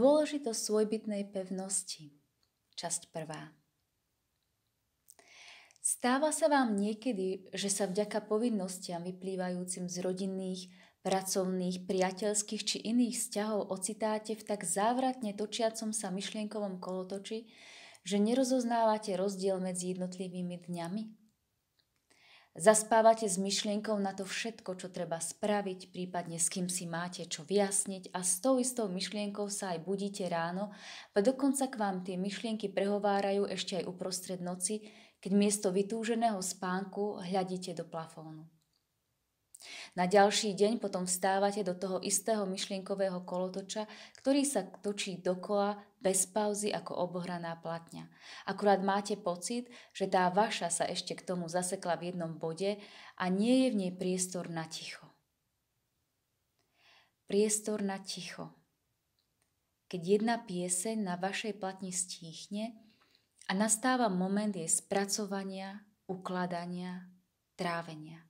Dôležitosť svojbytnej pevnosti. Časť prvá. Stáva sa vám niekedy, že sa vďaka povinnostiam vyplývajúcim z rodinných, pracovných, priateľských či iných vzťahov ocitáte v tak závratne točiacom sa myšlienkovom kolotoči, že nerozoznávate rozdiel medzi jednotlivými dňami? Zaspávate s myšlienkou na to všetko, čo treba spraviť, prípadne s kým si máte čo vyjasniť a s tou istou myšlienkou sa aj budíte ráno, a dokonca k vám tie myšlienky prehovárajú ešte aj uprostred noci, keď miesto vytúženého spánku hľadíte do plafónu. Na ďalší deň potom vstávate do toho istého myšlienkového kolotoča, ktorý sa točí dokola bez pauzy ako obohraná platňa. Akurát máte pocit, že tá vaša sa ešte k tomu zasekla v jednom bode a nie je v nej priestor na ticho. Priestor na ticho. Keď jedna pieseň na vašej platni stíchne a nastáva moment jej spracovania, ukladania, trávenia.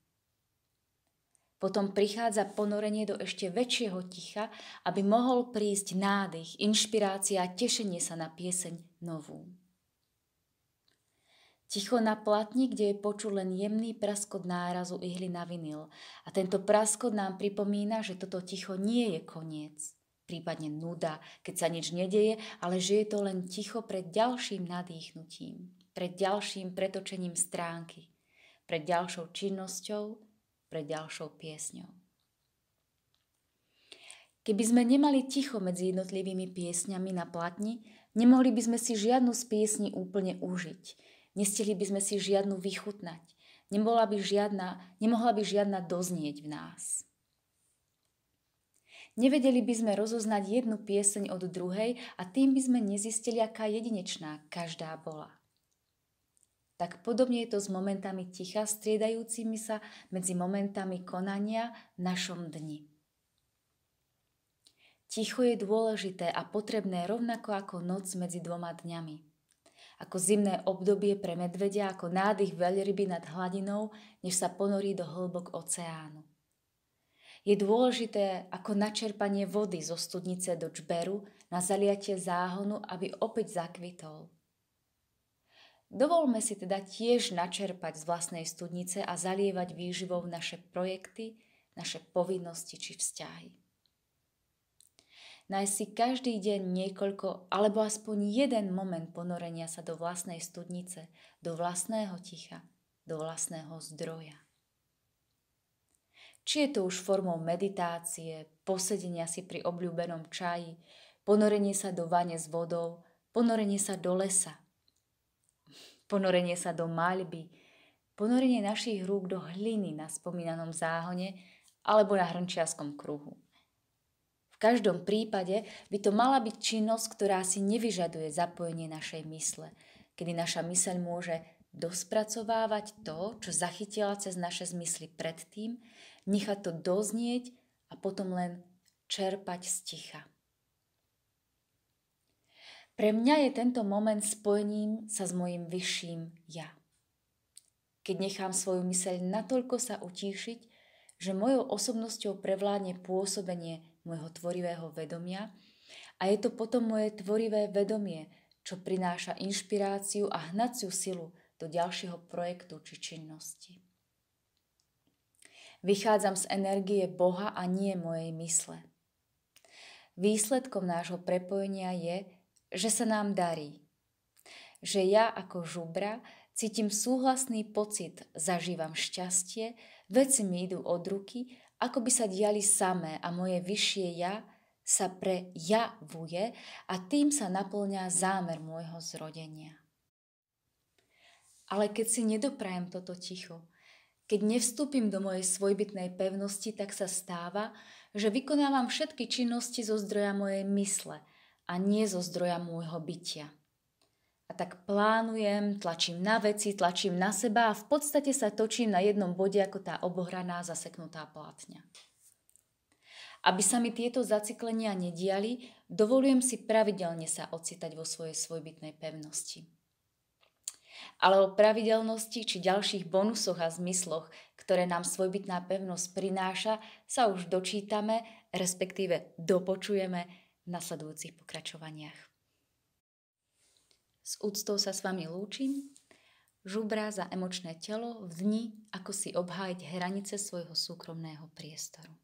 Potom prichádza ponorenie do ešte väčšieho ticha, aby mohol prísť nádych, inšpirácia a tešenie sa na pieseň novú. Ticho na platni, kde je počul len jemný praskot nárazu ihly na vinyl. A tento praskot nám pripomína, že toto ticho nie je koniec, prípadne nuda, keď sa nič nedeje, ale že je to len ticho pred ďalším nadýchnutím, pred ďalším pretočením stránky, pred ďalšou činnosťou, pred ďalšou piesňou. Keby sme nemali ticho medzi jednotlivými piesňami na platni, nemohli by sme si žiadnu z piesní úplne užiť. Nestihli by sme si žiadnu vychutnať. Nemohla by žiadna, nemohla by žiadna doznieť v nás. Nevedeli by sme rozoznať jednu pieseň od druhej a tým by sme nezistili, aká jedinečná každá bola tak podobne je to s momentami ticha, striedajúcimi sa medzi momentami konania v našom dni. Ticho je dôležité a potrebné rovnako ako noc medzi dvoma dňami. Ako zimné obdobie pre medvedia, ako nádych veľryby nad hladinou, než sa ponorí do hĺbok oceánu. Je dôležité ako načerpanie vody zo studnice do čberu na zaliatie záhonu, aby opäť zakvitol – Dovolme si teda tiež načerpať z vlastnej studnice a zalievať výživou naše projekty, naše povinnosti či vzťahy. Nájsť si každý deň niekoľko alebo aspoň jeden moment ponorenia sa do vlastnej studnice, do vlastného ticha, do vlastného zdroja. Či je to už formou meditácie, posedenia si pri obľúbenom čaji, ponorenie sa do vane s vodou, ponorenie sa do lesa – ponorenie sa do maľby, ponorenie našich rúk do hliny na spomínanom záhone alebo na hrnčiaskom kruhu. V každom prípade by to mala byť činnosť, ktorá si nevyžaduje zapojenie našej mysle, kedy naša myseľ môže dospracovávať to, čo zachytila cez naše zmysly predtým, nechať to doznieť a potom len čerpať z ticha. Pre mňa je tento moment spojením sa s mojim vyšším ja. Keď nechám svoju myseľ natoľko sa utíšiť, že mojou osobnosťou prevládne pôsobenie môjho tvorivého vedomia a je to potom moje tvorivé vedomie, čo prináša inšpiráciu a hnaciu silu do ďalšieho projektu či činnosti. Vychádzam z energie Boha a nie mojej mysle. Výsledkom nášho prepojenia je, že sa nám darí. Že ja ako žubra cítim súhlasný pocit, zažívam šťastie, veci mi idú od ruky, ako by sa diali samé a moje vyššie ja sa prejavuje a tým sa naplňa zámer môjho zrodenia. Ale keď si nedoprajem toto ticho, keď nevstúpim do mojej svojbytnej pevnosti, tak sa stáva, že vykonávam všetky činnosti zo zdroja mojej mysle – a nie zo zdroja môjho bytia. A tak plánujem, tlačím na veci, tlačím na seba a v podstate sa točím na jednom bode ako tá obohraná zaseknutá plátňa. Aby sa mi tieto zaciklenia nediali, dovolujem si pravidelne sa ocitať vo svojej svojbytnej pevnosti. Ale o pravidelnosti či ďalších bonusoch a zmysloch, ktoré nám svojbytná pevnosť prináša, sa už dočítame, respektíve dopočujeme nasledujúcich pokračovaniach. S úctou sa s vami lúčim. Žubra za emočné telo v dni, ako si obhájiť hranice svojho súkromného priestoru.